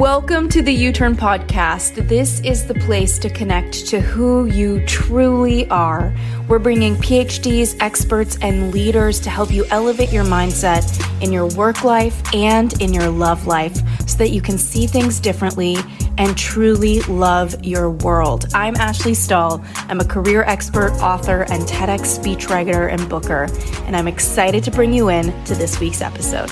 Welcome to the U Turn Podcast. This is the place to connect to who you truly are. We're bringing PhDs, experts, and leaders to help you elevate your mindset in your work life and in your love life so that you can see things differently and truly love your world. I'm Ashley Stahl. I'm a career expert, author, and TEDx speechwriter and booker, and I'm excited to bring you in to this week's episode.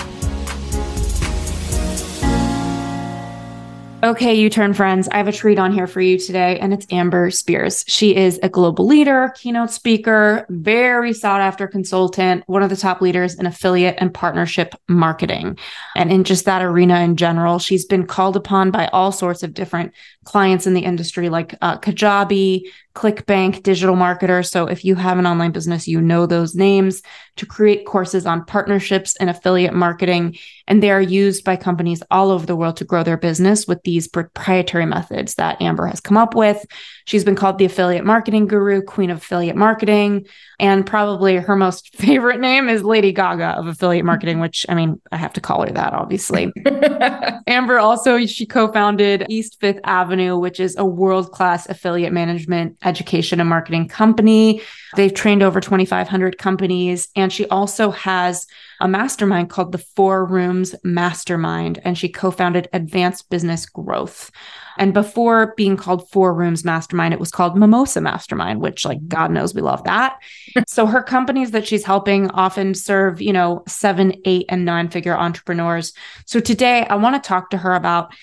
Okay, U Turn friends, I have a treat on here for you today, and it's Amber Spears. She is a global leader, keynote speaker, very sought after consultant, one of the top leaders in affiliate and partnership marketing. And in just that arena in general, she's been called upon by all sorts of different clients in the industry like uh, Kajabi, ClickBank, digital Marketer. So if you have an online business, you know those names to create courses on partnerships and affiliate marketing. And they are used by companies all over the world to grow their business with these proprietary methods that Amber has come up with. She's been called the affiliate marketing guru, queen of affiliate marketing. And probably her most favorite name is Lady Gaga of affiliate marketing, which I mean, I have to call her that, obviously. Amber also, she co founded East Fifth Avenue, which is a world class affiliate management education and marketing company. They've trained over 2,500 companies. And she also has a mastermind called the Four Rooms Mastermind, and she co founded Advanced Business Growth. And before being called Four Rooms Mastermind, it was called Mimosa Mastermind, which, like, mm-hmm. God knows we love that. so her companies that she's helping often serve, you know, seven, eight, and nine figure entrepreneurs. So today I want to talk to her about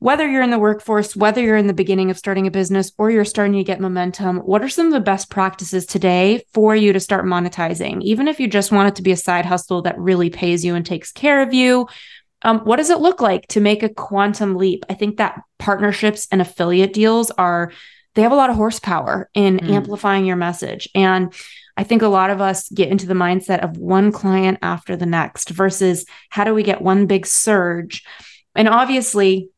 whether you're in the workforce, whether you're in the beginning of starting a business or you're starting to get momentum, what are some of the best practices today for you to start monetizing? Even if you just want it to be a side hustle that really pays you and takes care of you, um, what does it look like to make a quantum leap? I think that partnerships and affiliate deals are, they have a lot of horsepower in mm. amplifying your message. And I think a lot of us get into the mindset of one client after the next versus how do we get one big surge? And obviously,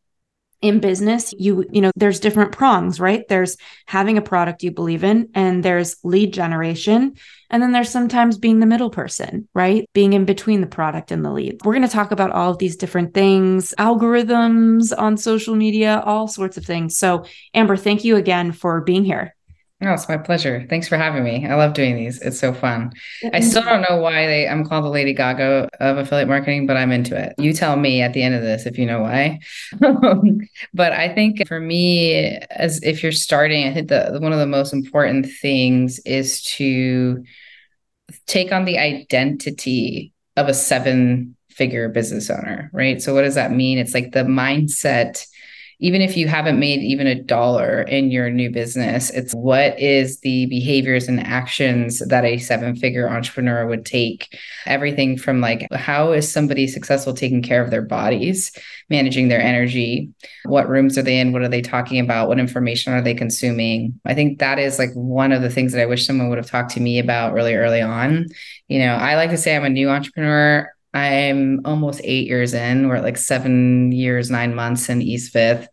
in business you you know there's different prongs right? There's having a product you believe in and there's lead generation. And then there's sometimes being the middle person right? Being in between the product and the lead. We're going to talk about all of these different things algorithms on social media all sorts of things. So amber thank you again for being here Oh, it's my pleasure. Thanks for having me. I love doing these. It's so fun. I still don't know why they I'm called the Lady Gaga of affiliate marketing, but I'm into it. You tell me at the end of this if you know why. but I think for me, as if you're starting, I think the one of the most important things is to take on the identity of a seven figure business owner, right? So what does that mean? It's like the mindset even if you haven't made even a dollar in your new business, it's what is the behaviors and actions that a seven figure entrepreneur would take? Everything from like, how is somebody successful taking care of their bodies, managing their energy? What rooms are they in? What are they talking about? What information are they consuming? I think that is like one of the things that I wish someone would have talked to me about really early on. You know, I like to say I'm a new entrepreneur. I'm almost eight years in. We're at like seven years, nine months in East Fifth.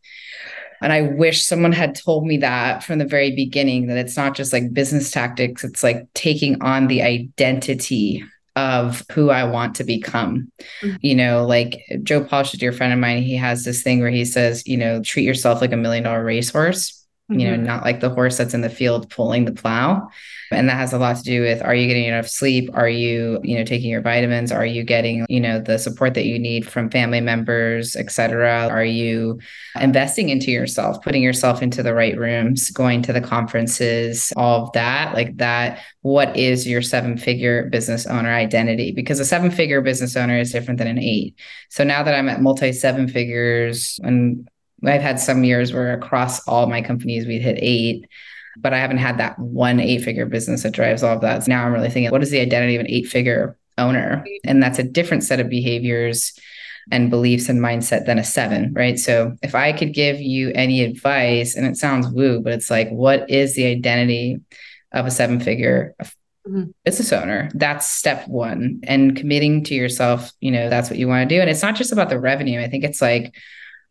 And I wish someone had told me that from the very beginning that it's not just like business tactics, it's like taking on the identity of who I want to become. Mm-hmm. You know, like Joe Polish, a dear friend of mine, he has this thing where he says, you know, treat yourself like a million dollar racehorse. You know, mm-hmm. not like the horse that's in the field pulling the plow. And that has a lot to do with are you getting enough sleep? Are you, you know, taking your vitamins? Are you getting, you know, the support that you need from family members, et cetera? Are you investing into yourself, putting yourself into the right rooms, going to the conferences, all of that? Like that, what is your seven figure business owner identity? Because a seven figure business owner is different than an eight. So now that I'm at multi seven figures and I've had some years where across all my companies we'd hit eight, but I haven't had that one eight figure business that drives all of that. So now I'm really thinking, what is the identity of an eight figure owner? And that's a different set of behaviors and beliefs and mindset than a seven, right? So if I could give you any advice, and it sounds woo, but it's like, what is the identity of a seven figure mm-hmm. business owner? That's step one. And committing to yourself, you know, that's what you want to do. And it's not just about the revenue. I think it's like,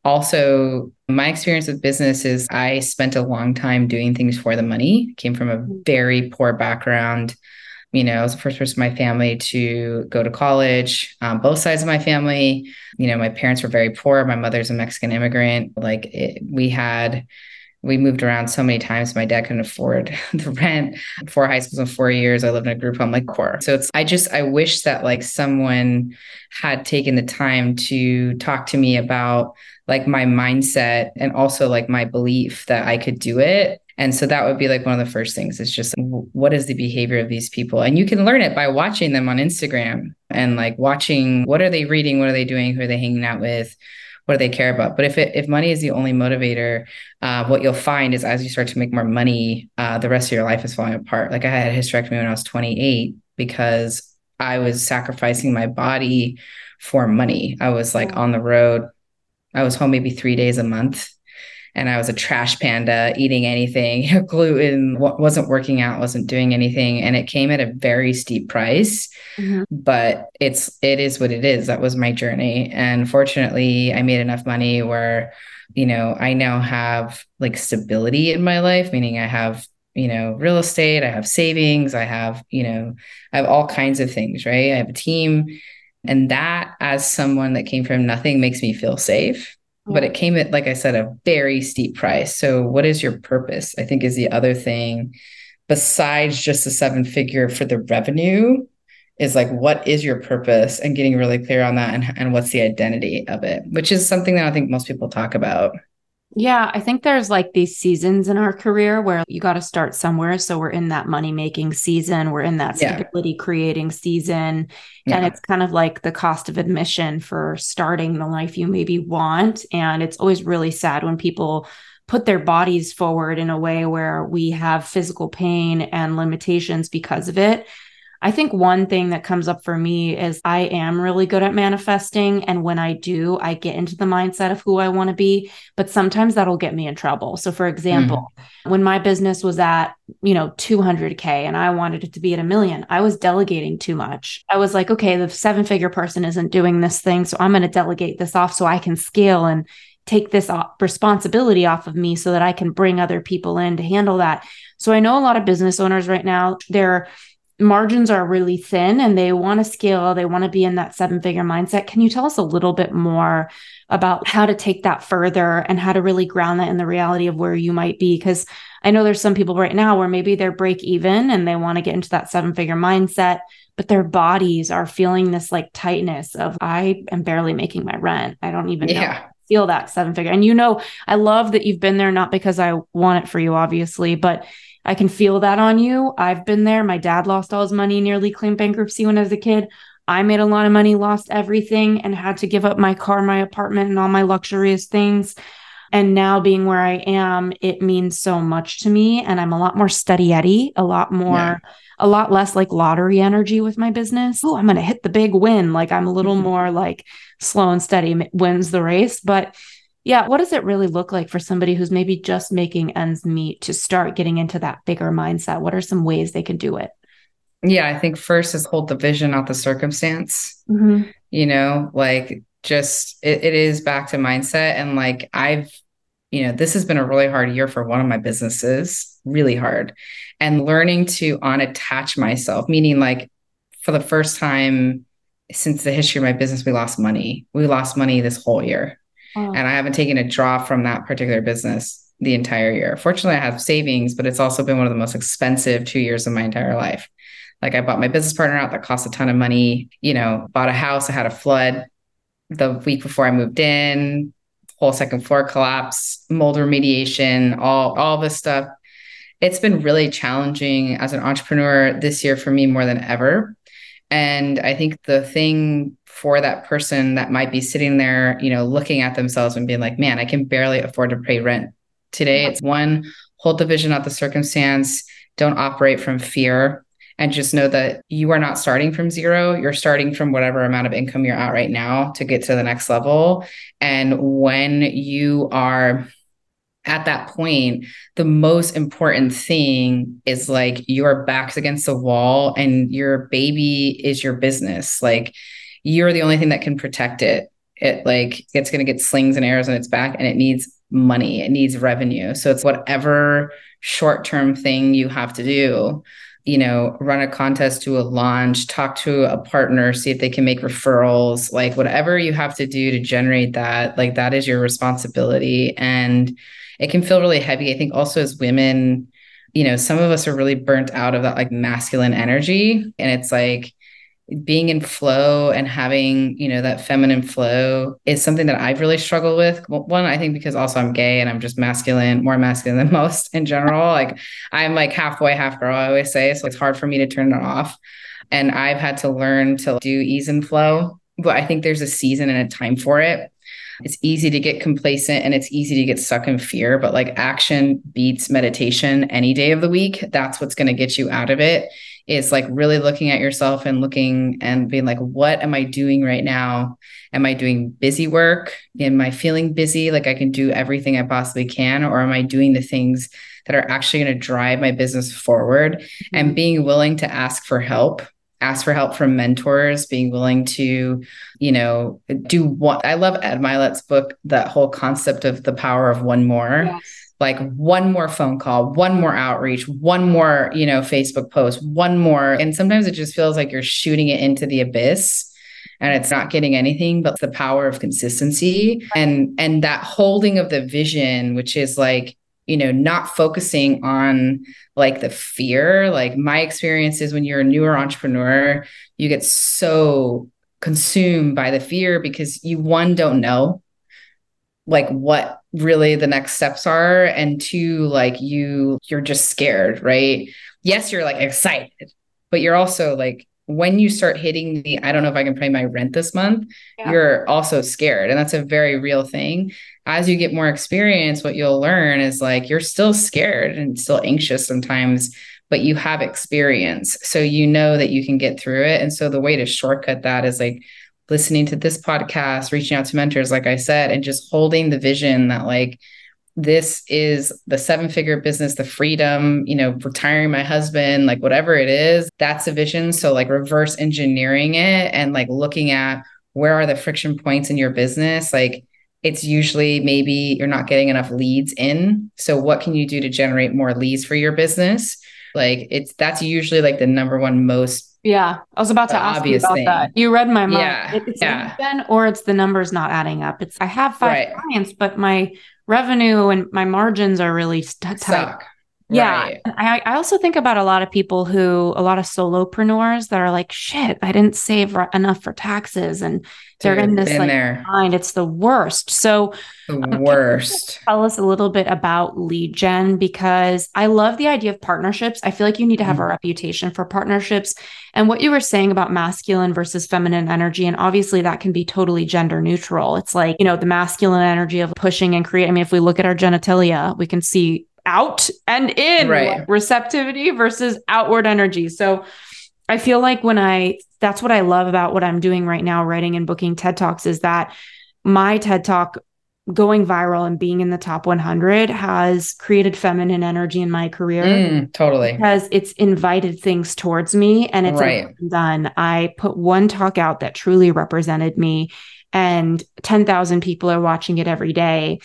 also my experience with business is i spent a long time doing things for the money came from a very poor background You know, I was the first person in my family to go to college. Um, both sides of my family, you know, my parents were very poor. My mother's a Mexican immigrant. Like it, we had we moved around so many times. My dad couldn't afford the rent. Four high schools in four years. I lived in a group home like core. So it's I just I wish that like someone had taken the time to talk to me about like my mindset and also like my belief that I could do it. And so that would be like one of the first things. It's just what is the behavior of these people? And you can learn it by watching them on Instagram and like watching what are they reading, what are they doing, who are they hanging out with, what do they care about? But if it, if money is the only motivator, uh, what you'll find is as you start to make more money, uh, the rest of your life is falling apart. Like I had a hysterectomy when I was 28 because I was sacrificing my body for money. I was like on the road. I was home maybe three days a month and I was a trash panda eating anything, gluten, wasn't working out, wasn't doing anything. And it came at a very steep price, mm-hmm. but it's, it is what it is. That was my journey. And fortunately, I made enough money where, you know, I now have like stability in my life, meaning I have you know real estate i have savings i have you know i have all kinds of things right i have a team and that as someone that came from nothing makes me feel safe. But it came at like i said a very steep price. So what is your purpose? I think is the other thing besides just the seven figure for the revenue is like what is your purpose? And getting really clear on that and, and what's the identity of it which is something that i think most people talk about yeah, I think there's like these seasons in our career where you got to start somewhere. So we're in that money making season, we're in that stability yeah. creating season. Yeah. And it's kind of like the cost of admission for starting the life you maybe want. And it's always really sad when people put their bodies forward in a way where we have physical pain and limitations because of it. I think one thing that comes up for me is I am really good at manifesting. And when I do, I get into the mindset of who I want to be. But sometimes that'll get me in trouble. So, for example, mm. when my business was at, you know, 200K and I wanted it to be at a million, I was delegating too much. I was like, okay, the seven figure person isn't doing this thing. So I'm going to delegate this off so I can scale and take this responsibility off of me so that I can bring other people in to handle that. So I know a lot of business owners right now, they're margins are really thin and they want to scale, they want to be in that seven figure mindset. Can you tell us a little bit more about how to take that further and how to really ground that in the reality of where you might be? Because I know there's some people right now where maybe they're break even and they want to get into that seven figure mindset, but their bodies are feeling this like tightness of, I am barely making my rent. I don't even yeah. know feel that seven figure. And you know, I love that you've been there, not because I want it for you, obviously, but I can feel that on you. I've been there. My dad lost all his money, nearly claimed bankruptcy when I was a kid. I made a lot of money, lost everything, and had to give up my car, my apartment, and all my luxurious things. And now being where I am, it means so much to me. And I'm a lot more steady Eddie, a lot more, yeah. a lot less like lottery energy with my business. Oh, I'm going to hit the big win. Like I'm a little mm-hmm. more like slow and steady wins the race. But yeah, what does it really look like for somebody who's maybe just making ends meet to start getting into that bigger mindset? What are some ways they can do it? Yeah, I think first is hold the vision, not the circumstance. Mm-hmm. You know, like just it, it is back to mindset. And like I've, you know, this has been a really hard year for one of my businesses, really hard. And learning to unattach myself, meaning like for the first time since the history of my business, we lost money. We lost money this whole year and I haven't taken a draw from that particular business the entire year. Fortunately, I have savings, but it's also been one of the most expensive two years of my entire life. Like I bought my business partner out that cost a ton of money, you know, bought a house, I had a flood the week before I moved in, whole second floor collapse, mold remediation, all all this stuff. It's been really challenging as an entrepreneur this year for me more than ever. And I think the thing for that person that might be sitting there, you know, looking at themselves and being like, man, I can barely afford to pay rent. Today, it's one, hold the vision, not the circumstance. Don't operate from fear and just know that you are not starting from zero. You're starting from whatever amount of income you're at right now to get to the next level. And when you are at that point, the most important thing is like your back's against the wall and your baby is your business. Like you're the only thing that can protect it. It like it's going to get slings and arrows on its back and it needs money, it needs revenue. So it's whatever short term thing you have to do you know, run a contest to a launch, talk to a partner, see if they can make referrals, like whatever you have to do to generate that, like that is your responsibility. And it can feel really heavy. I think also as women, you know, some of us are really burnt out of that like masculine energy. And it's like, being in flow and having you know that feminine flow is something that i've really struggled with. One i think because also i'm gay and i'm just masculine more masculine than most in general. Like i'm like half boy half girl i always say so it's hard for me to turn it off. And i've had to learn to do ease and flow but i think there's a season and a time for it. It's easy to get complacent and it's easy to get stuck in fear, but like action beats meditation any day of the week. That's what's going to get you out of it is like really looking at yourself and looking and being like, what am I doing right now? Am I doing busy work? Am I feeling busy? Like I can do everything I possibly can? Or am I doing the things that are actually going to drive my business forward? Mm-hmm. And being willing to ask for help ask for help from mentors being willing to you know do what i love ed mylett's book that whole concept of the power of one more yes like one more phone call, one more outreach, one more, you know, Facebook post, one more. And sometimes it just feels like you're shooting it into the abyss and it's not getting anything but the power of consistency. And and that holding of the vision which is like you know not focusing on like the fear. Like my experience is when you're a newer entrepreneur you get so consumed by the fear because you one don't know like what really the next steps are and two like you you're just scared right yes you're like excited but you're also like when you start hitting the i don't know if i can pay my rent this month yeah. you're also scared and that's a very real thing as you get more experience what you'll learn is like you're still scared and still anxious sometimes but you have experience so you know that you can get through it and so the way to shortcut that is like listening to this podcast, reaching out to mentors, like I said, and just holding the vision that like this is the seven figure business, the freedom, you know, retiring my husband, like whatever it is, that's a vision. So like reverse engineering it and like looking at where are the friction points in your business? Like it's usually maybe you're not getting enough leads in. So what can you do to generate more leads for your business? Like it's that's usually like the number one most yeah, I was about to ask you about thing. that. You read my mind. Yeah, it's yeah. Then, or it's the numbers not adding up. It's I have five right. clients, but my revenue and my margins are really st- tight. Yeah. Right. I, I also think about a lot of people who, a lot of solopreneurs that are like, shit, I didn't save enough for taxes. And they're Dude, in this like there. mind. It's the worst. So, the um, worst. Tell us a little bit about lead gen because I love the idea of partnerships. I feel like you need to have mm-hmm. a reputation for partnerships. And what you were saying about masculine versus feminine energy, and obviously that can be totally gender neutral. It's like, you know, the masculine energy of pushing and create. I mean, if we look at our genitalia, we can see out and in right. receptivity versus outward energy. So I feel like when I, that's what I love about what I'm doing right now, writing and booking TED Talks, is that my TED Talk going viral and being in the top 100 has created feminine energy in my career. Mm, totally. Because it's invited things towards me and it's right. done. I put one talk out that truly represented me, and 10,000 people are watching it every day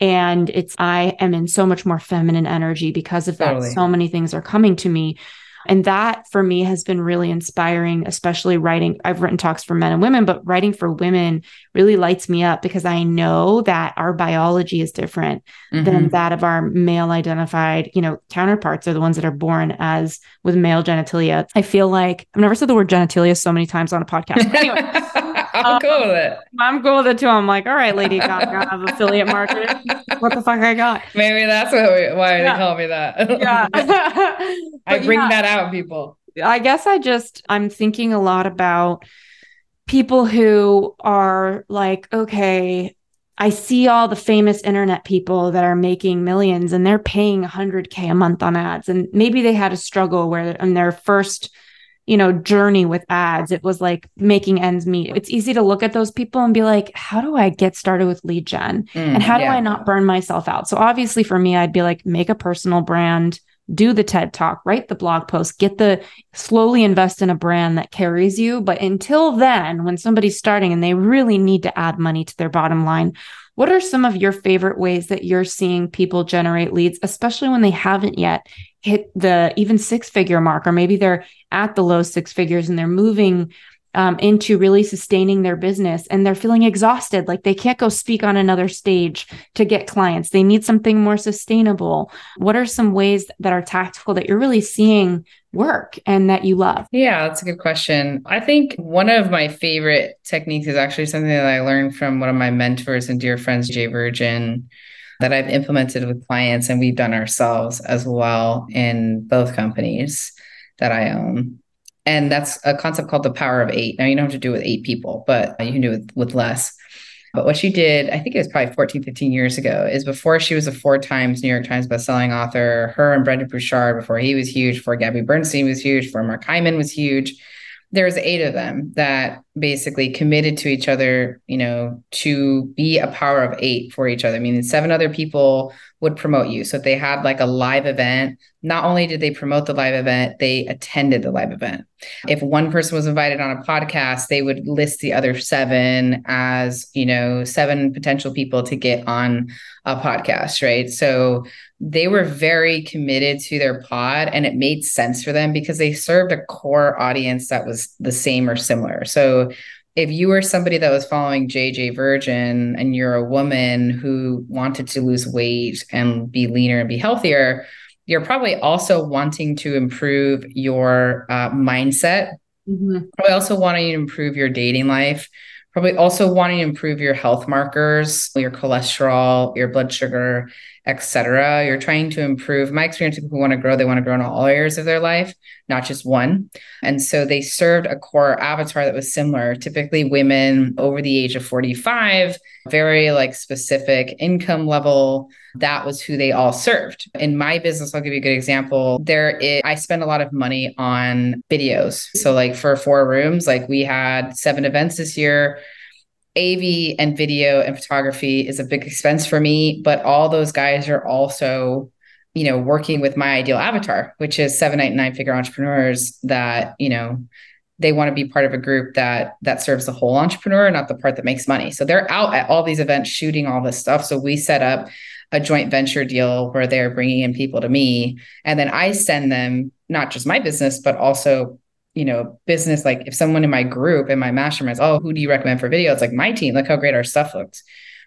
and it's i am in so much more feminine energy because of that. Totally. so many things are coming to me. And that for me has been really inspiring especially writing. I've written talks for men and women but writing for women really lights me up because i know that our biology is different mm-hmm. than that of our male identified you know counterparts are the ones that are born as with male genitalia. I feel like i've never said the word genitalia so many times on a podcast anyway I'm um, cool with it. I'm cool with it too. I'm like, all right, Lady Gaga of affiliate marketing. What the fuck I got? Maybe that's what we, why yeah. they call me that. Yeah. I bring yeah, that out, people. I guess I just I'm thinking a lot about people who are like, okay, I see all the famous internet people that are making millions and they're paying 100K a month on ads. And maybe they had a struggle where in their first you know, journey with ads. It was like making ends meet. It's easy to look at those people and be like, how do I get started with lead gen? Mm, and how yeah. do I not burn myself out? So obviously for me, I'd be like, make a personal brand, do the TED talk, write the blog post, get the slowly invest in a brand that carries you. But until then, when somebody's starting and they really need to add money to their bottom line, what are some of your favorite ways that you're seeing people generate leads, especially when they haven't yet hit the even six figure mark, or maybe they're at the low six figures and they're moving um, into really sustaining their business and they're feeling exhausted. Like they can't go speak on another stage to get clients. They need something more sustainable. What are some ways that are tactical that you're really seeing work and that you love? Yeah that's a good question. I think one of my favorite techniques is actually something that i learned from one of my mentors and dear friends JJ Virgin that I've implemented with clients and we've done ourselves as well in both companies that I own and that's a concept called the power of eight. Now you don't have to do it with eight people, but you can do it with less. But what she did, I think it was probably 14, 15 years ago, is before she was a four times New York Times bestselling author, her and Brendon Burchard, before he was huge, before Gabby Bernstein was huge, before Mark Hyman was huge, there was eight of them that basically committed to each other, you know, to be a power of eight for each other. I mean, seven other people would promote you. So if they had like a live event, not only did they promote the live event, they attended the live event. If one person was invited on a podcast, they would list the other seven as, you know, seven potential people to get on a podcast, right? So they were very committed to their pod and it made sense for them because they served a core audience that was the same or similar. So if you were somebody that was following JJ Virgin and you're a woman who wanted to lose weight and be leaner and be healthier, you're probably also wanting to improve your uh, mindset. Mm-hmm. Probably also wanting to improve your dating life. Probably also wanting to improve your health markers, your cholesterol, your blood sugar, etc. You're trying to improve. My experience, people who want to grow, they want to grow in all areas of their life, not just one. And so they served a core avatar that was similar. Typically, women over the age of 45, very like specific income level. That was who they all served. In my business, I'll give you a good example. There is, I spend a lot of money on videos. So, like for four rooms, like we had seven events this year AV and video and photography is a big expense for me, but all those guys are also, you know, working with my ideal avatar, which is seven, eight, nine figure entrepreneurs that, you know, they want to be part of a group that that serves the whole entrepreneur, not the part that makes money. So they're out at all these events shooting all this stuff. So we set up a joint venture deal where they're bringing in people to me, and then I send them not just my business, but also you know, business, like if someone in my group in my masterminds, oh, who do you recommend for video? It's like my team, look how great our stuff looks.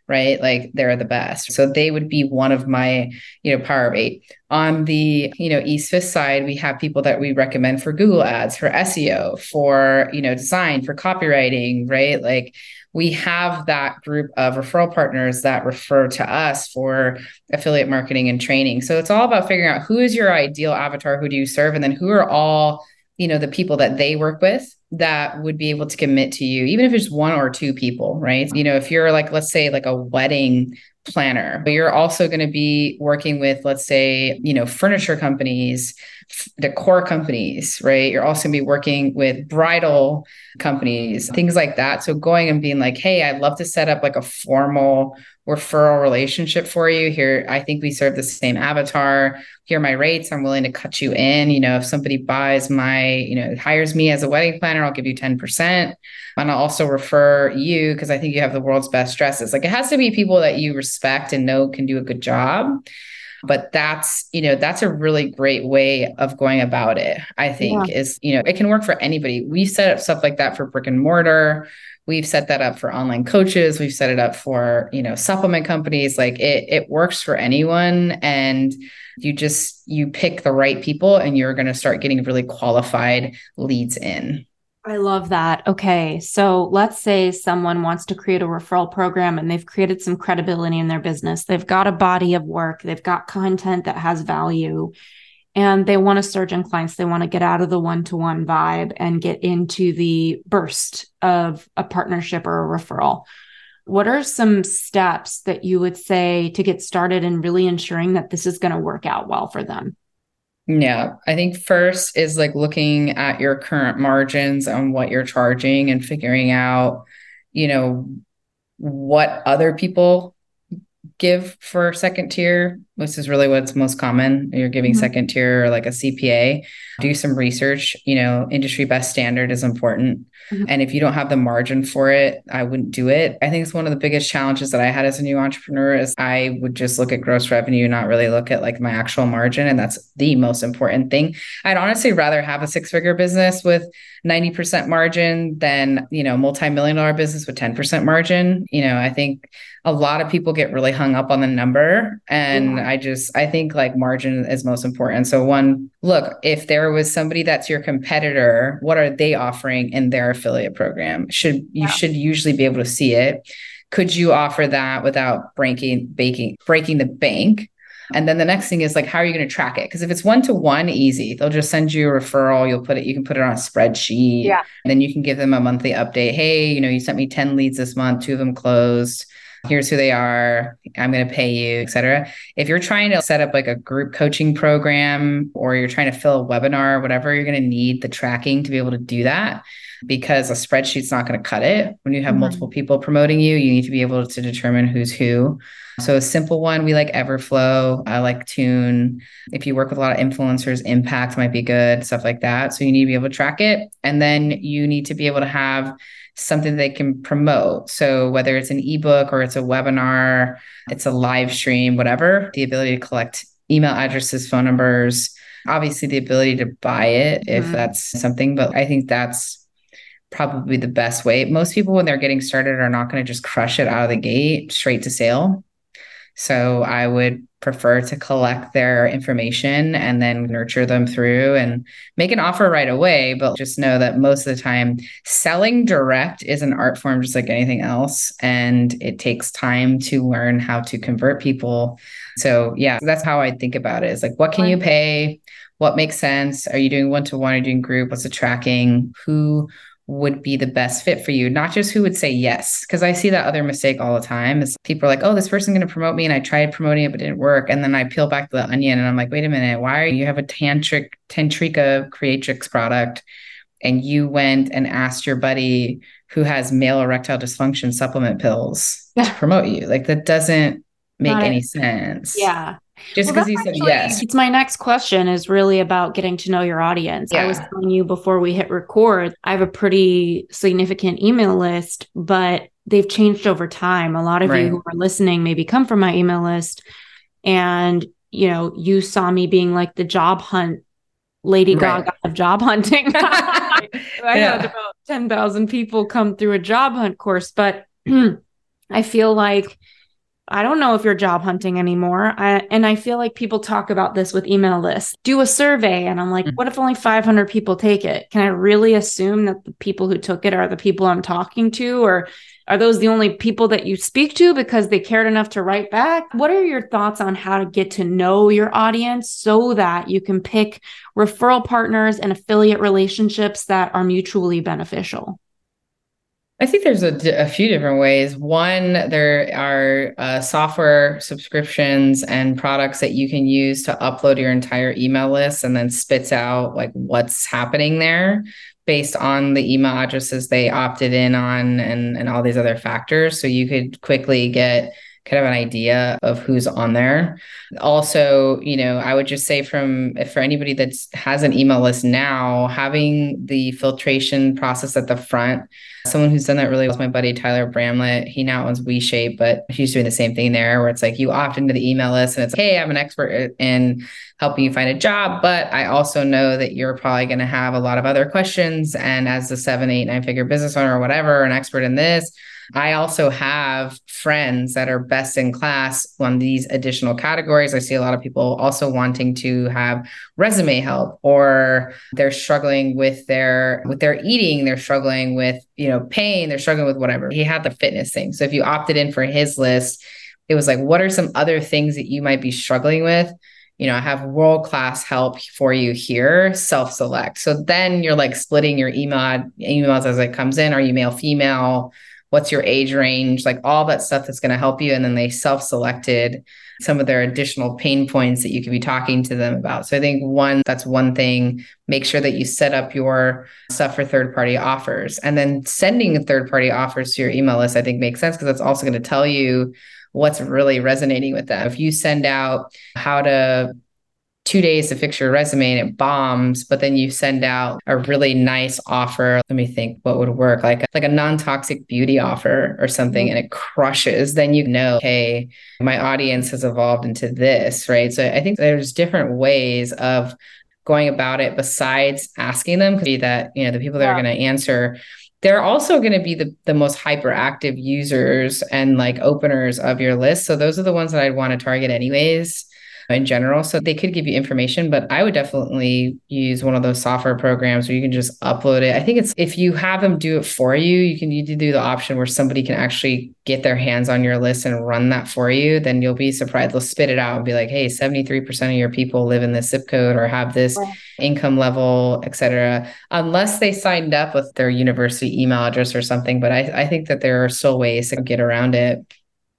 Right. Like they're the best. So they would be one of my, you know, power of eight. On the, you know, East Fifth side, we have people that we recommend for Google ads, for SEO, for, you know, design, for copywriting, right? Like we have that group of referral partners that refer to us for affiliate marketing and training. So it's all about figuring out who is your ideal avatar, who do you serve, and then who are all you know the people that they work with that would be able to commit to you even if it's one or two people right? You know if you're like let's say like a wedding planner but you're also going to be working with let's say you know furniture companies decor companies right? You're also going to be working with bridal companies things like that. So going and being like hey i'd love to set up like a formal referral relationship for you. Here, I think we serve the same avatar. Here are my rates. I'm willing to cut you in. You know, if somebody buys my, you know, hires me as a wedding planner, I'll give you 10%. And I'll also refer you because I think you have the world's best dresses. Like it has to be people that you respect and know can do a good job. But that's, you know, that's a really great way of going about it. I think yeah. is, you know, it can work for anybody. We set up stuff like that for brick and mortar we've set that up for online coaches we've set it up for you know supplement companies like it it works for anyone and you just you pick the right people and you're going to start getting really qualified leads in I love that. Okay. So let's say someone wants to create a referral program and they've created some credibility in their business. They've got a body of work, they've got content that has value and they want to surge in clients. They want to get out of the one to one vibe and get into the burst of a partnership or a referral. What are some steps that you would say to get started and really ensuring that this is going to work out well for them? Yeah, I think first is like looking at your current margins and what you're charging and figuring out, you know, what other people give for second tier which is really what's most common. You're giving mm-hmm. second tier or like a CPA. Do some research. You know, industry best standard is important. Mm-hmm. And if you don't have the margin for it, I wouldn't do it. I think it's one of the biggest challenges that I had as a new entrepreneur is I would just look at gross revenue, not really look at like my actual margin. And that's the most important thing. I'd honestly rather have a six figure business with 90% margin than, you know, multi-million dollar business with 10% margin. You know, I think a lot of people get really hung up on the number and yeah. I just i think like margin is most important so one look if there was somebody that's your competitor what are they offering in their affiliate program should you yeah. should usually be able to see it could you offer that without breaking baking breaking the bank and then the next thing is like, how are you going to track it? Because if it's one to one, easy. They'll just send you a referral. You'll put it, you can put it on a spreadsheet. Yeah. And then you can give them a monthly update. Hey, you know, you sent me 10 leads this month, two of them closed here's who they are i'm going to pay you etc if you're trying to set up like a group coaching program or you're trying to fill a webinar or whatever you're going to need the tracking to be able to do that because a spreadsheet's not going to cut it. When you have mm-hmm. multiple people promoting you you need to be able to determine who's who. So a simple one we like everflow. I like tune. If you work with a lot of influencers impact might be good stuff like that. So you need to be able to track it. And then you need to be able to have something they can promote. So whether it's an ebook or it's a webinar, it's a live stream, whatever, the ability to collect email addresses, phone numbers, obviously the ability to buy it if mm-hmm. that's something, but I think that's probably the best way. Most people when they're getting started are not going to just crush it out of the gate straight to sale. So I would prefer to collect their information and then nurture them through and make an offer right away. But just know that most of the time, selling direct is an art form just like anything else. And it takes time to learn how to convert people. So, yeah, that's how I think about it is like, what can you pay? What makes sense? Are you doing one to one? Are you doing group? What's the tracking? Who would be the best fit for you, not just who would say yes. Because I see that other mistake all the time is people are like, oh, this person's going to promote me. And I tried promoting it, but it didn't work. And then I peel back the onion and I'm like, wait a minute, why are you have a tantric, tantrica Creatrix product? And you went and asked your buddy who has male erectile dysfunction supplement pills to promote you. Like that doesn't make any sense. Yeah. Just because well, you said yes. It's my next question is really about getting to know your audience. Yeah. I was telling you before we hit record, I have a pretty significant email list, but they've changed over time. A lot of right. you who are listening maybe come from my email list and you know, you saw me being like the job hunt Lady right. Gaga of job hunting. I yeah. had about 10,000 people come through a job hunt course, but I feel like I don't know if you're job hunting anymore. I, and I feel like people talk about this with email lists. Do a survey. And I'm like, mm-hmm. what if only 500 people take it? Can I really assume that the people who took it are the people I'm talking to? Or are those the only people that you speak to because they cared enough to write back? What are your thoughts on how to get to know your audience so that you can pick referral partners and affiliate relationships that are mutually beneficial? I think there's a, a, few different ways. One, there are uh, software subscriptions and products that you can use to upload your entire email list and then spits out like what's happening there based on the email addresses they opted in on and, and all these other factors. So you could quickly get kind of an idea of who's on there. Also, you know, I would just say from for anybody that has an email list now, having the filtration process at the front. Someone who's done that really was my buddy Tyler Bramlett. He now owns WeShape, but he's doing the same thing there where it's like you opt into the email list and it's, like, hey, I'm an expert in helping you find a job, but I also know that you're probably going to have a lot of other questions. And as a seven, eight, nine figure business owner or whatever, an expert in this, I also have friends that are best in class on these additional categories. I see a lot of people also wanting to have resume help or they're struggling with their with their eating, they're struggling with, you know, pain, they're struggling with whatever. He had the fitness thing. So if you opted in for his list, it was like what are some other things that you might be struggling with? you know, I have world class help for you here, self select. So then you're like splitting your email emails as it comes in. Are you male, female? What's your age range, like all that stuff that's going to help you. And then they self selected some of their additional pain points that you could be talking to them about. So I think one, that's one thing. Make sure that you set up your stuff for third party offers and then sending third party offers to your email list, I think makes sense because that's also going to tell you what's really resonating with them. If you send out how to two days to fix your resume and it bombs, but then you send out a really nice offer. Let me think what would work like like a non-toxic beauty offer or something mm-hmm. and it crushes, then you know, hey, my audience has evolved into this, right? So I think there's different ways of going about it besides asking them could be that, you know, the people that yeah. are going to answer they're also going to be the, the most hyperactive users and like openers of your list. So those are the ones that I'd want to target anyways in general. So they could give you information, but I would definitely use one of those software programs where you can just upload it. I think it's if you have them do it for you, you can you do the option where somebody can actually get their hands on your list and run that for you. Then you'll be surprised. They'll spit it out and be like, hey, 73% of your people live in this zip code or have this income level, et cetera, unless they signed up with their university email address or something. But I, I think that there are still ways to get around it.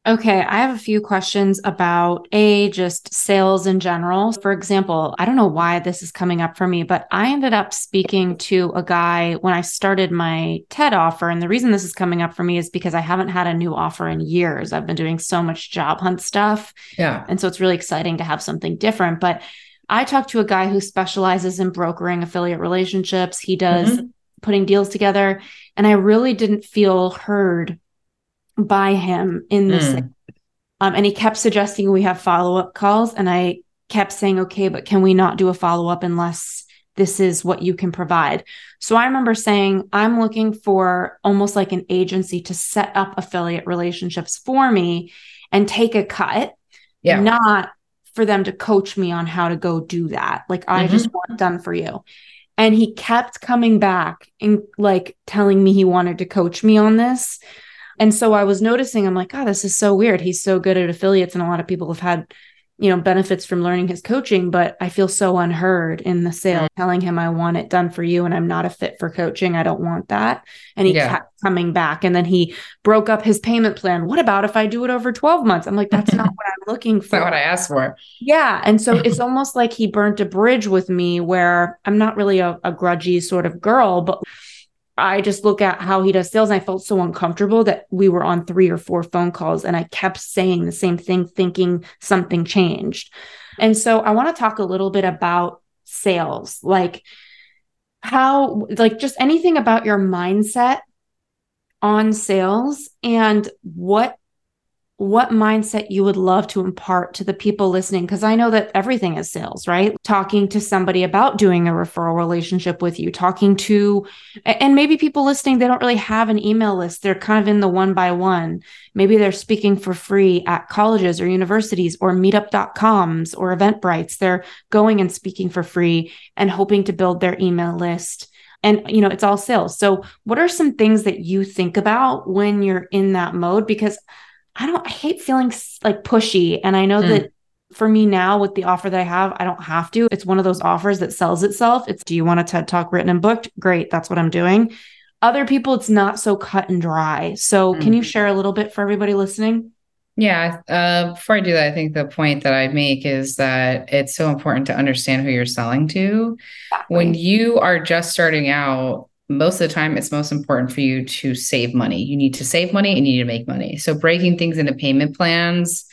Okay, I have a few questions about A, just sales in general. For example, I don't know why this is coming up for me, but I ended up speaking to a guy when I started my TED offer. And the reason this is coming up for me is because I haven't had a new offer in years. I've been doing so much job hunt stuff. Yeah. And so it's really exciting to have something different. But I talked to a guy who specializes in brokering affiliate relationships, he does mm-hmm. putting deals together. And I really didn't feel heard by him in this. Mm. Um, and he kept suggesting we have follow up calls. And I kept saying, okay, but can we not do a follow up unless this is what you can provide? So I remember saying, I'm looking for almost like an agency to set up affiliate relationships for me and take a cut, yeah. not for them to coach me on how to go do that. Like, I mm-hmm. just want it done for you. And he kept coming back and like telling me he wanted to coach me on this. And so I was noticing, I'm like, God, this is so weird. He's so good at affiliates, and a lot of people have had, you know, benefits from learning his coaching, but I feel so unheard in the sale, mm-hmm. telling him I want it done for you and I'm not a fit for coaching. I don't want that. And he yeah. kept coming back. And then he broke up his payment plan. What about if I do it over 12 months? I'm like, that's not what I'm looking for. not what I asked for. Yeah. And so it's almost like he burnt a bridge with me where I'm not really a, a grudgy sort of girl, but I just look at how he does sales and I felt so uncomfortable that we were on three or four phone calls and I kept saying the same thing, thinking something changed. And so I want to talk a little bit about sales, like how, like just anything about your mindset on sales and what what mindset you would love to impart to the people listening because I know that everything is sales, right? Talking to somebody about doing a referral relationship with you, talking to and maybe people listening they don't really have an email list. They're kind of in the one by one. Maybe they're speaking for free at colleges or universities or meetup.coms or Eventbrites. They're going and speaking for free and hoping to build their email list and you know it's all sales so what are some things that you think about when you're in that mode because I don't I hate feeling like pushy. And I know mm. that for me now with the offer that I have, I don't have to. It's one of those offers that sells itself. It's do you want a TED talk written and booked? Great, that's what I'm doing. Other people, it's not so cut and dry. So, mm. can you share a little bit for everybody listening? Yeah. Uh, before I do that, I think the point that I make is that it's so important to understand who you're selling to. Exactly. When you are just starting out, most of the time it's most important for you to save money. You need to save money and you need to make money. So breaking things into payment plans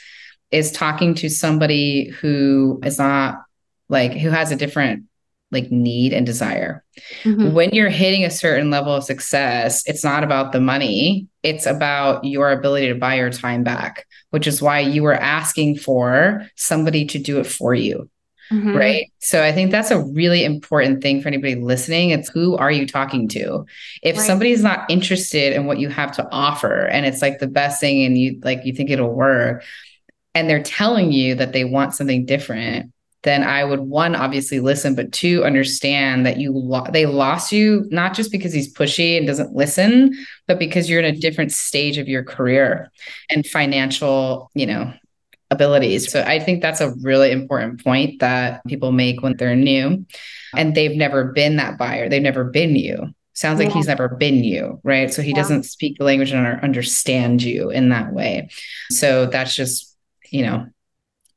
is talking to somebody who is not like who has a different like need and desire. Mm-hmm. When you're hitting a certain level of success, it's not about the money, it's about your ability to buy your time back, which is why you were asking for somebody to do it for you. Mm-hmm. Right. So I think that's a really important thing for anybody listening. It's who are you talking to? If right. somebody's not interested in what you have to offer and it's like the best thing and you like you think it'll work and they're telling you that they want something different, then I would one obviously listen, but two understand that you lo- they lost you not just because he's pushy and doesn't listen, but because you're in a different stage of your career and financial, you know, abilities. So I think that's a really important point that people make when they're new and they've never been that buyer. They've never been you. Sounds like Yeah. he's never been you, right? So he Yeah. doesn't speak the language and understand you in that way. So that's just, you know,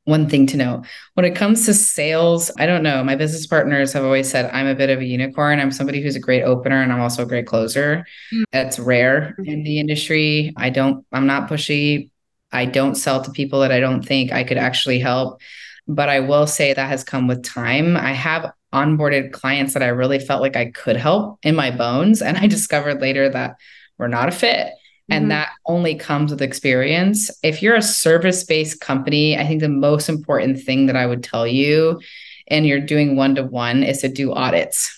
one thing to know. When it comes to sales, I don't know. My business partners have always said I'm a bit of a unicorn. I'm somebody who's a great opener and I'm also a great closer. Mm. That's rare in the industry. I don't, I'm not pushy. I don't sell to people that I don't think I could actually help. But I will say that has come with time. I have onboarded clients that I really felt like I could help in my bones. And I discovered later that we're not a fit. Mhm. And that only comes with experience. If you're a service based company, I think the most important thing that I would tell you, and you're doing one to one, is to do audits.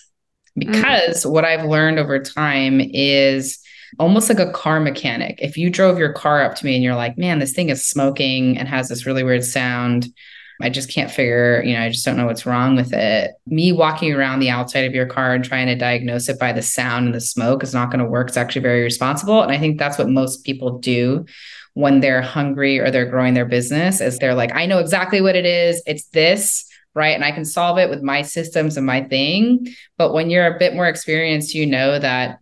Because what I've learned over time is almost like a car mechanic. If you drove your car up to me and you're like, man, this thing is smoking and has this really weird sound, I just can't figure, you know, I just don't know what's wrong with it. Me walking around the outside of your car and trying to diagnose it by the sound and the smoke is not going to work. It's actually very responsible. And I think that's what most people do when they're hungry or they're growing their business is they're like, I know exactly what it is. It's this, right? And I can solve it with my systems and my thing. But when you're a bit more experienced, you know that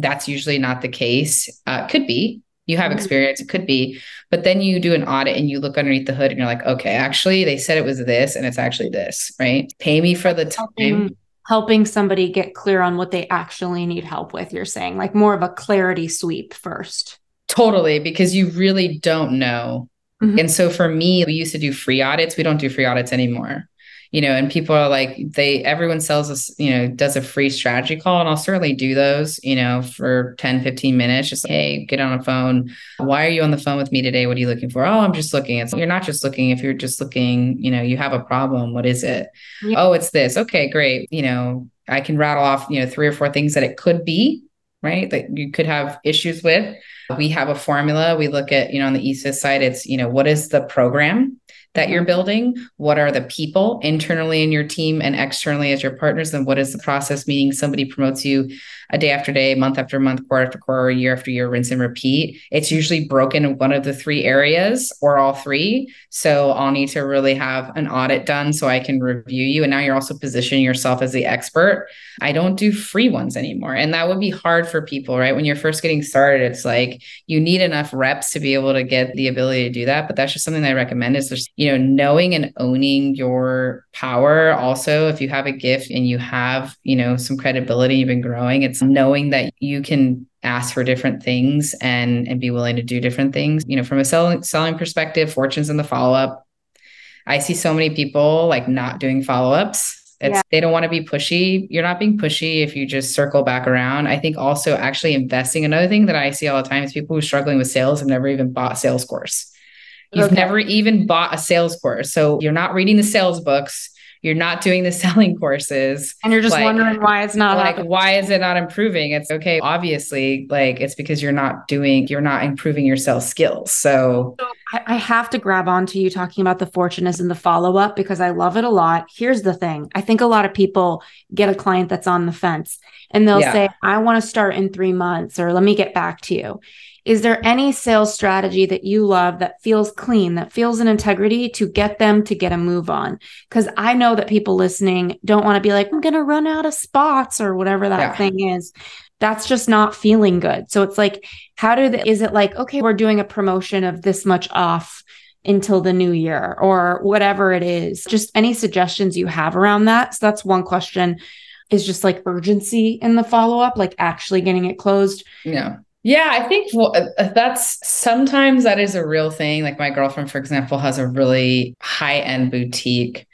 that's usually not the case. Uh, could be. You have Mhm. experience, it could be. But then you do an audit and you look underneath the hood and you're like, okay, actually, they said it was this and it's actually this, right? Pay me for the time. helping, helping somebody get clear on what they actually need help with you're saying like more of a clarity sweep first Totally, because you really don't know. Mhm. And so for me, we used to do free audits. We don't do free audits anymore. You know, and people are like, they, everyone sells us, you know, does a free strategy call. And I'll certainly do those, you know, for 10, 15 minutes. Just like, hey, get on a phone. Why are you on the phone with me today? What are you looking for? Oh, I'm just looking. It's you're not just looking. If you're just looking, you know, you have a problem. What is it? Yeah. Oh, it's this. Okay, great. You know, I can rattle off, you know, three or four things that it could be, right? That you could have issues with. We have a formula. We look at, you know, on the ESIS side, it's, you know, what is the program that you're mm-hmm. building? What are the people internally in your team and externally as your partners? And what is the process? Meaning somebody promotes you a day after day, month after month, quarter after quarter, year after year, rinse and repeat. It's usually broken in one of the three areas or all three. So I'll need to really have an audit done so I can review you. And now you're also positioning yourself as the expert. I don't do free ones anymore. And that would be hard for people, right? When you're first getting started, it's like you need enough reps to be able to get the ability to do that. But that's just something that I recommend is just, you know, knowing and owning your power. Also, if you have a gift and you have, you know, some credibility, you've been growing, it's knowing that you can ask for different things and and be willing to do different things. You know, from a selling selling perspective, fortunes in the follow-up. I see so many people like not doing follow-ups it's Yeah. they don't want to be pushy. You're not being pushy if you just circle back around. I think also actually investing. Another thing that I see all the time is people who are struggling with sales have never even bought a sales course. You've Okay. never even bought a sales course. So you're not reading the sales books. You're not doing the selling courses. and you're just Like- wondering why it's not like, happening. why is it not improving? It's okay. Obviously, like it's because you're not doing, you're not improving your sales skills. So So I, I have to grab onto you talking about the fortunateness and the follow up because I love it a lot. Here's the thing I think a lot of people get a client that's on the fence and they'll Yeah. say, I want to start in three months or let me get back to you. Is there any sales strategy that you love that feels clean, that feels an integrity to get them to get a move on? Because I know that people listening don't want to be like, I'm going to run out of spots or whatever that Yeah. thing is. That's just not feeling good. So it's like, how do the, is it like, okay, we're doing a promotion of this much off until the new year or whatever it is? Just any suggestions you have around that. So that's one question is just like urgency in the follow up, like actually getting it closed. Yeah. Yeah, I think well, uh, that's sometimes that is a real thing. Like my girlfriend, for example, has a really high end boutique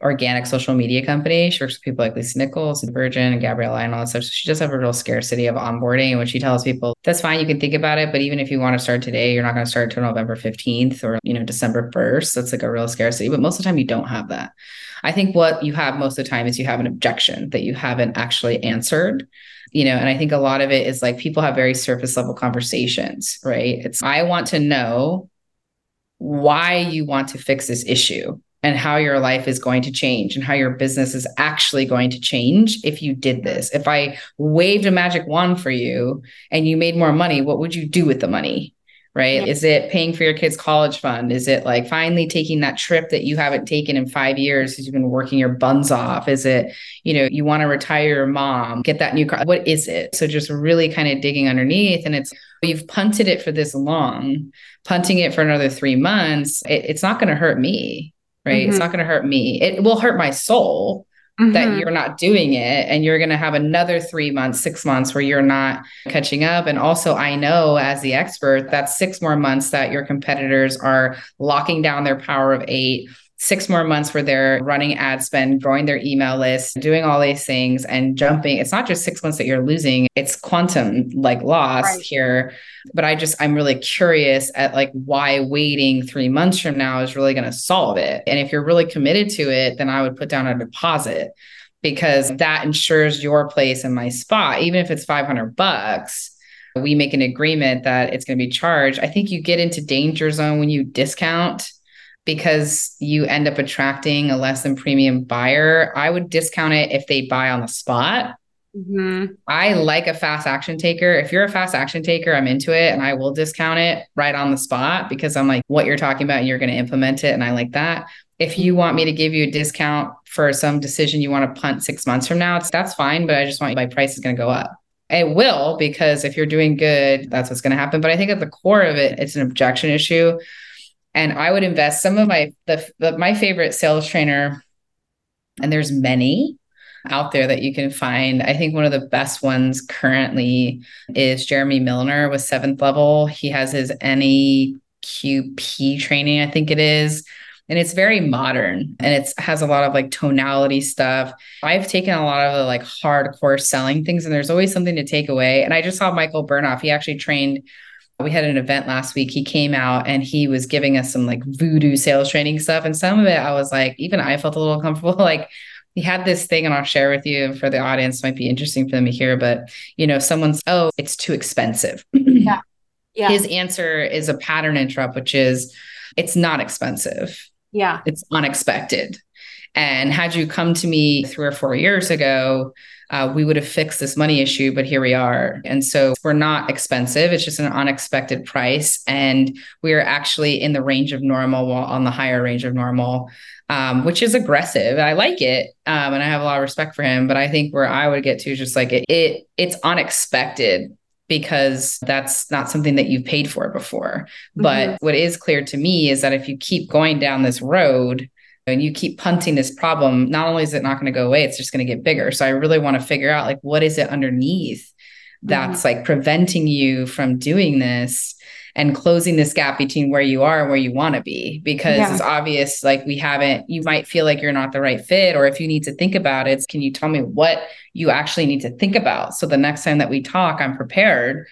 organic social media company. She works with people like Lisa Nichols and Virgin and Gabrielle and all that stuff. So she does have a real scarcity of onboarding. And when she tells people, that's fine, you can think about it. But even if you want to start today, you're not going to start until November 15th or, you know, December 1st. That's like a real scarcity. But most of the time you don't have that. I think what you have most of the time is you have an objection that you haven't actually answered you know and i think a lot of it is like people have very surface level conversations right? It's i want to know why you want to fix this issue and how your life is going to change and how your business is actually going to change if you did this. If i waved a magic wand for you and you made more money what would you do with the money right? Yeah. Is it paying for your kids' college fund? Is it like finally taking that trip that you haven't taken in five years because you've been working your buns off? Is it, you know, you want to retire your mom, get that new car? What is it? So just really kind of digging underneath. And it's, you've punted it for this long, punting it for another three months, it, it's not going to hurt me, right? Mm-hmm. It's not going to hurt me. It will hurt my soul mm-hmm. that you're not doing it and you're going to have another 3 months 6 months where you're not catching up and also I know as the expert that's 6 more months that your competitors are locking down their power of 8 six more months where they're running ad spend, growing their email list, doing all these things and jumping. It's not just six months that you're losing, it's quantum like loss right. here. But I just, I'm really curious at like why waiting three months from now is really going to solve it. And if you're really committed to it, then I would put down a deposit because that ensures your place in my spot, even if it's 500 bucks we make an agreement that it's going to be charged. I think you get into danger zone when you discount because you end up attracting a less than premium buyer. I would discount it if they buy on the spot. Mm-hmm. I like a fast action taker. If you're a fast action taker, I'm into it and I will discount it right on the spot because I'm like, what you're talking about, you're going to implement it. And I like that. If you want me to give you a discount for some decision you want to punt six months from now, it's, that's fine. But I just want my price is going to go up. It will because if you're doing good, that's what's going to happen. But I think at the core of it, it's an objection issue and I would invest some of my the, the my favorite sales trainer, and there's many out there that you can find. I think one of the best ones currently is Jeremy Miner with seventh level. He has his NEQP training, I think it is. And it's very modern and it has a lot of like tonality stuff. I've taken a lot of the like hardcore selling things, and there's always something to take away. And I just saw Michael Burnoff. He actually trained we had an event last week. He came out and he was giving us some like voodoo sales training stuff. And some of it, I was like, even I felt a little uncomfortable. like, he had this thing, and I'll share with you for the audience, might be interesting for them to hear. But, you know, someone's, oh, it's too expensive. yeah. Yeah. His answer is a pattern interrupt, which is, it's not expensive. Yeah. It's unexpected. And had you come to me three or four years ago, uh, we would have fixed this money issue, but here we are. And so we're not expensive. It's just an unexpected price. And we are actually in the range of normal, on the higher range of normal, um, which is aggressive. I like it. Um, and I have a lot of respect for him. But I think where I would get to is just like it, it it's unexpected because that's not something that you've paid for before. Mm-hmm. But what is clear to me is that if you keep going down this road, and you keep punting this problem, not only is it not going to go away, it's just going to get bigger. So I really want to figure out like what is it underneath that's mm-hmm. like preventing you from doing this and closing this gap between where you are and where you want to be because yeah. it's obvious like we haven't you might feel like you're not the right fit or if you need to think about it can you tell me what you actually need to think about so the next time that we talk i'm prepared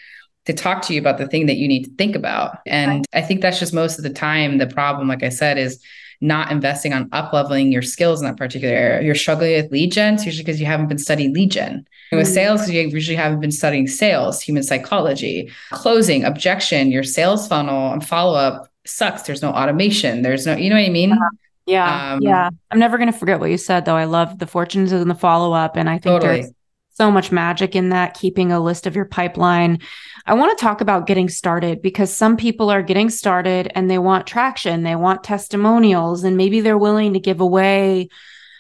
to talk to you about the thing that you need to think about and i think that's just most of the time the problem like i said is not investing on up leveling your skills in that particular area. You're struggling with lead gen, it's usually because you haven't been studying lead gen. And with mm-hmm. sales, you usually haven't been studying sales, human psychology, closing, objection, your sales funnel and follow up sucks. There's no automation. There's no, you know what I mean? Uh-huh. Yeah. Um, yeah. I'm never going to forget what you said, though. I love the fortunes and the follow up. And I think totally. there's so much magic in that, keeping a list of your pipeline. I want to talk about getting started because some people are getting started and they want traction, they want testimonials, and maybe they're willing to give away.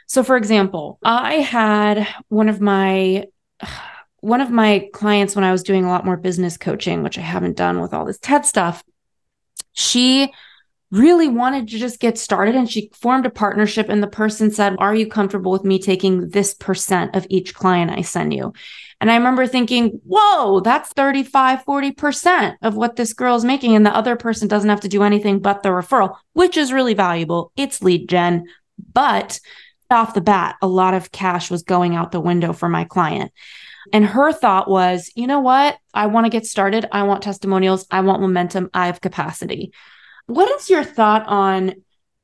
So, for example, I had one of my one of my clients when I was doing a lot more business coaching, which I haven't done with all this TED stuff. She really wanted to just get started and she formed a partnership and the person said are you comfortable with me taking this percent of each client i send you and i remember thinking whoa that's 35 40% of what this girl is making and the other person doesn't have to do anything but the referral which is really valuable it's lead gen but off the bat a lot of cash was going out the window for my client and her thought was, you know what? I want to get started. I want testimonials. I want momentum. I have capacity. What is your thought on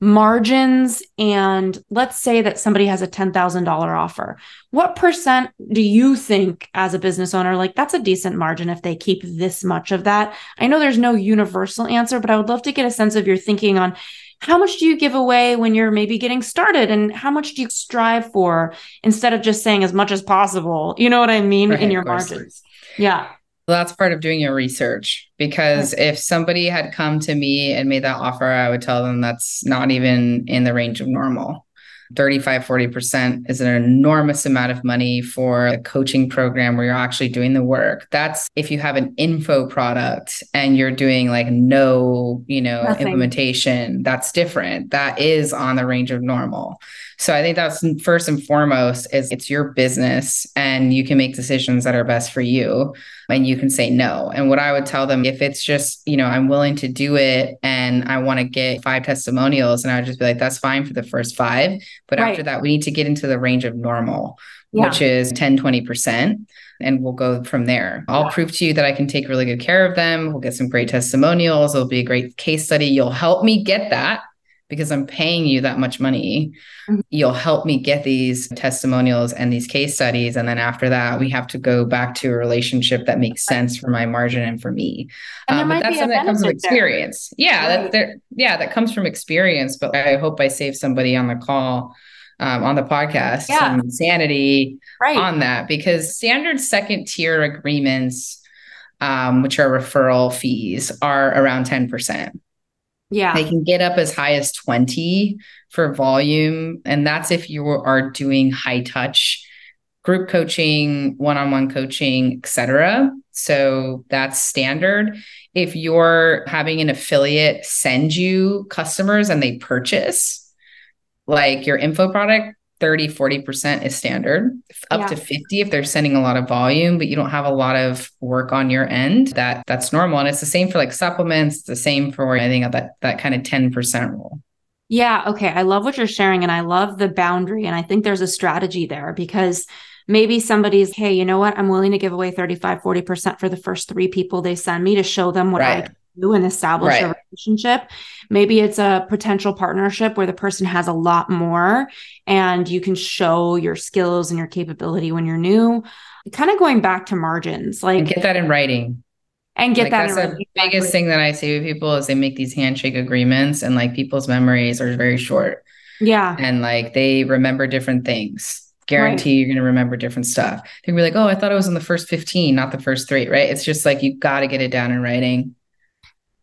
margins? And let's say that somebody has a $10,000 offer. What percent do you think, as a business owner, like that's a decent margin if they keep this much of that? I know there's no universal answer, but I would love to get a sense of your thinking on how much do you give away when you're maybe getting started and how much do you strive for instead of just saying as much as possible you know what i mean right, in your margins yeah that's part of doing your research because right. if somebody had come to me and made that offer, I would tell them that's not even in the range of normal. 35 40% is an enormous amount of money for a coaching program where you're actually doing the work that's if you have an info product and you're doing like no you know Nothing. implementation that's different that is on the range of normal so I think that's first and foremost is it's your business and you can make decisions that are best for you and you can say no. And what I would tell them if it's just, you know, I'm willing to do it and I want to get five testimonials and I would just be like that's fine for the first 5, but right. after that we need to get into the range of normal, yeah. which is 10 20% and we'll go from there. I'll yeah. prove to you that I can take really good care of them. We'll get some great testimonials. It'll be a great case study. You'll help me get that because I'm paying you that much money. Mm-hmm. You'll help me get these testimonials and these case studies. And then after that, we have to go back to a relationship that makes sense for my margin and for me. Um, but that's something that comes from experience. There. Yeah, right. that there, yeah, that comes from experience. But I hope I save somebody on the call. Um, on the podcast, yeah. some sanity right. on that because standard second tier agreements, um, which are referral fees, are around 10%. Yeah. They can get up as high as 20 for volume. And that's if you are doing high touch group coaching, one-on-one coaching, etc. So that's standard. If you're having an affiliate send you customers and they purchase like your info product, 30 40% is standard up yeah. to 50 if they're sending a lot of volume but you don't have a lot of work on your end that that's normal and it's the same for like supplements the same for i think that that kind of 10% rule yeah okay i love what you're sharing and i love the boundary and i think there's a strategy there because maybe somebody's hey you know what i'm willing to give away 35 40% for the first three people they send me to show them what right. i do and establish right. a relationship. Maybe it's a potential partnership where the person has a lot more and you can show your skills and your capability when you're new. Kind of going back to margins, like and get that in writing. And get like that. That's the biggest thing that I see with people is they make these handshake agreements and like people's memories are very short. Yeah. And like they remember different things guarantee right. you're going to remember different stuff. They're be like, oh, I thought it was in the first 15, not the first three, right? It's just like you got to get it down in writing.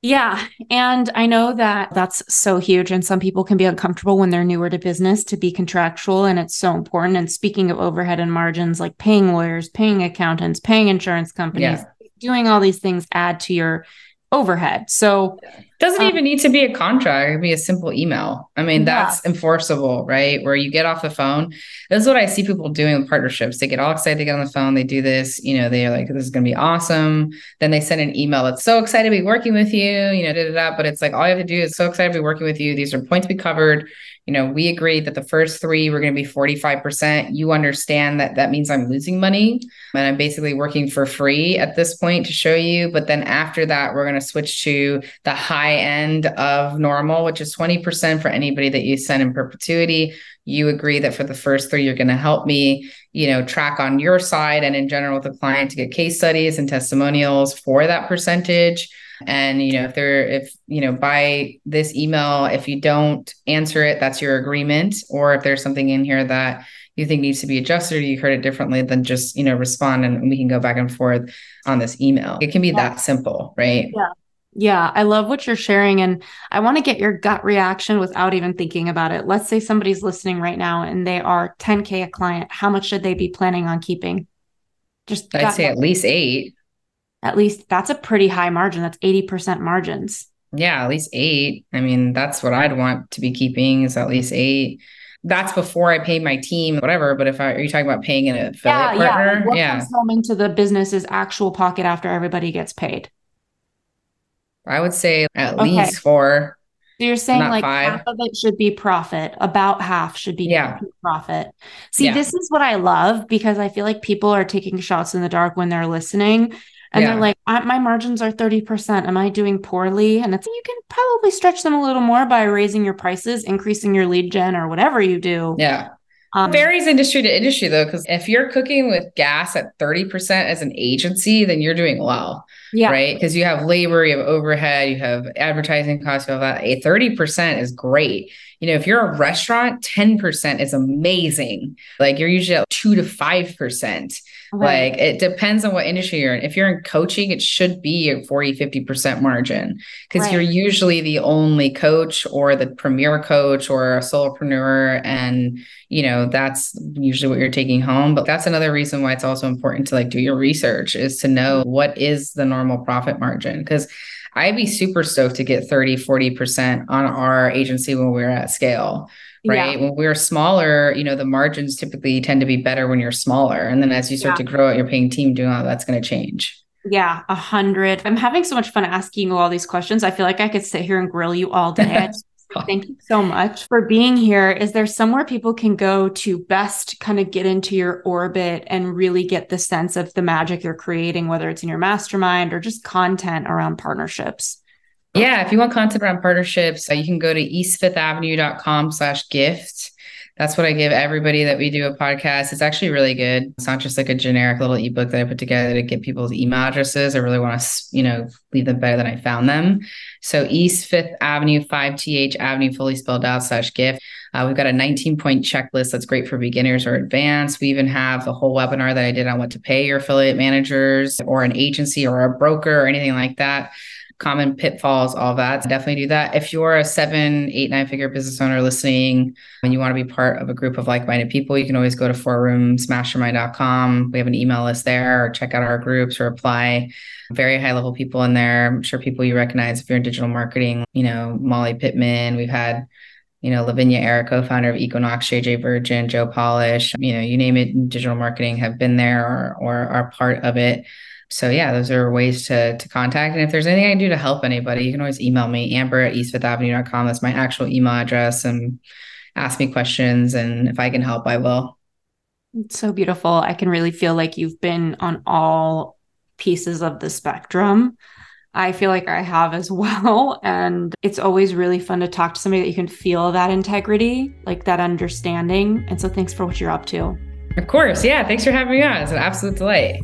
Yeah. And I know that that's so huge. And some people can be uncomfortable when they're newer to business to be contractual. And it's so important. And speaking of overhead and margins, like paying lawyers, paying accountants, paying insurance companies, yeah. doing all these things add to your overhead. So it doesn't um, even need to be a contract. It could be a simple email. I mean, that's yeah. enforceable, right? Where you get off the phone. This is what I see people doing with partnerships. They get all excited, they get on the phone, they do this, you know, they're like, this is gonna be awesome. Then they send an email that's so excited to be working with you, you know, da, da, da. but it's like all you have to do is so excited to be working with you. These are points we covered you know, we agreed that the first three were going to be 45%. You understand that that means I'm losing money and I'm basically working for free at this point to show you. But then after that, we're going to switch to the high end of normal, which is 20% for anybody that you send in perpetuity. You agree that for the first three, you're going to help me, you know, track on your side and in general with the client to get case studies and testimonials for that percentage and you know if they're if you know by this email if you don't answer it that's your agreement or if there's something in here that you think needs to be adjusted or you heard it differently then just you know respond and we can go back and forth on this email it can be yeah. that simple right yeah yeah, I love what you're sharing. And I want to get your gut reaction without even thinking about it. Let's say somebody's listening right now and they are 10K a client. How much should they be planning on keeping? Just I'd say at least eight at least that's a pretty high margin. That's 80% margins. Yeah, at least eight. I mean, that's what I'd want to be keeping is at least eight. That's before I pay my team, whatever. But if I are you talking about paying an affiliate yeah, partner? Yeah. What yeah. comes home into the business's actual pocket after everybody gets paid? I would say at okay. least four. So you're saying like five. half of it should be profit, about half should be yeah. profit. See, yeah. this is what I love because I feel like people are taking shots in the dark when they're listening and yeah. they're like, my margins are 30%. Am I doing poorly? And it's, you can probably stretch them a little more by raising your prices, increasing your lead gen or whatever you do. Yeah. Um, varies industry to industry though, because if you're cooking with gas at 30% as an agency, then you're doing well. Yeah. Right. Because you have labor, you have overhead, you have advertising costs, you have that. A 30% is great. You know, if you're a restaurant, 10% is amazing. Like you're usually at two to 5%. Right. Like it depends on what industry you're in. If you're in coaching, it should be a 40, 50% margin because right. you're usually the only coach or the premier coach or a solopreneur. And, you know, that's usually what you're taking home. But that's another reason why it's also important to like do your research is to know what is the normal profit margin. Because I'd be super stoked to get 30, 40% on our agency when we're at scale right? Yeah. When we're smaller, you know, the margins typically tend to be better when you're smaller. And then as you start yeah. to grow out your paying team doing all that's going to change. Yeah, a hundred. I'm having so much fun asking you all these questions. I feel like I could sit here and grill you all day. Thank you so much for being here. Is there somewhere people can go to best kind of get into your orbit and really get the sense of the magic you're creating, whether it's in your mastermind or just content around partnerships? Yeah, if you want content around partnerships, uh, you can go to eastfifthavenue.com slash gift. That's what I give everybody that we do a podcast. It's actually really good. It's not just like a generic little ebook that I put together to get people's email addresses. I really want to, you know, leave them better than I found them. So East Fifth Avenue, 5TH Avenue, fully spelled out slash gift. Uh, we've got a 19 point checklist that's great for beginners or advanced. We even have the whole webinar that I did on what to pay your affiliate managers or an agency or a broker or anything like that common pitfalls, all that. Definitely do that. If you're a seven, eight, nine figure business owner listening and you want to be part of a group of like minded people, you can always go to fourroomsmastermind.com. We have an email list there or check out our groups or apply. Very high level people in there. I'm sure people you recognize if you're in digital marketing, you know, Molly Pittman. We've had you know, Lavinia Errico, co-founder of Equinox, JJ Virgin, Joe Polish, you know, you name it, digital marketing have been there or, or are part of it so yeah, those are ways to to contact. And if there's anything I can do to help anybody, you can always email me, amber at eastfifthavenue.com. That's my actual email address and ask me questions. And if I can help, I will. It's so beautiful. I can really feel like you've been on all pieces of the spectrum. I feel like I have as well. And it's always really fun to talk to somebody that you can feel that integrity, like that understanding. And so thanks for what you're up to. Of course. Yeah. Thanks for having me on. It's an absolute delight.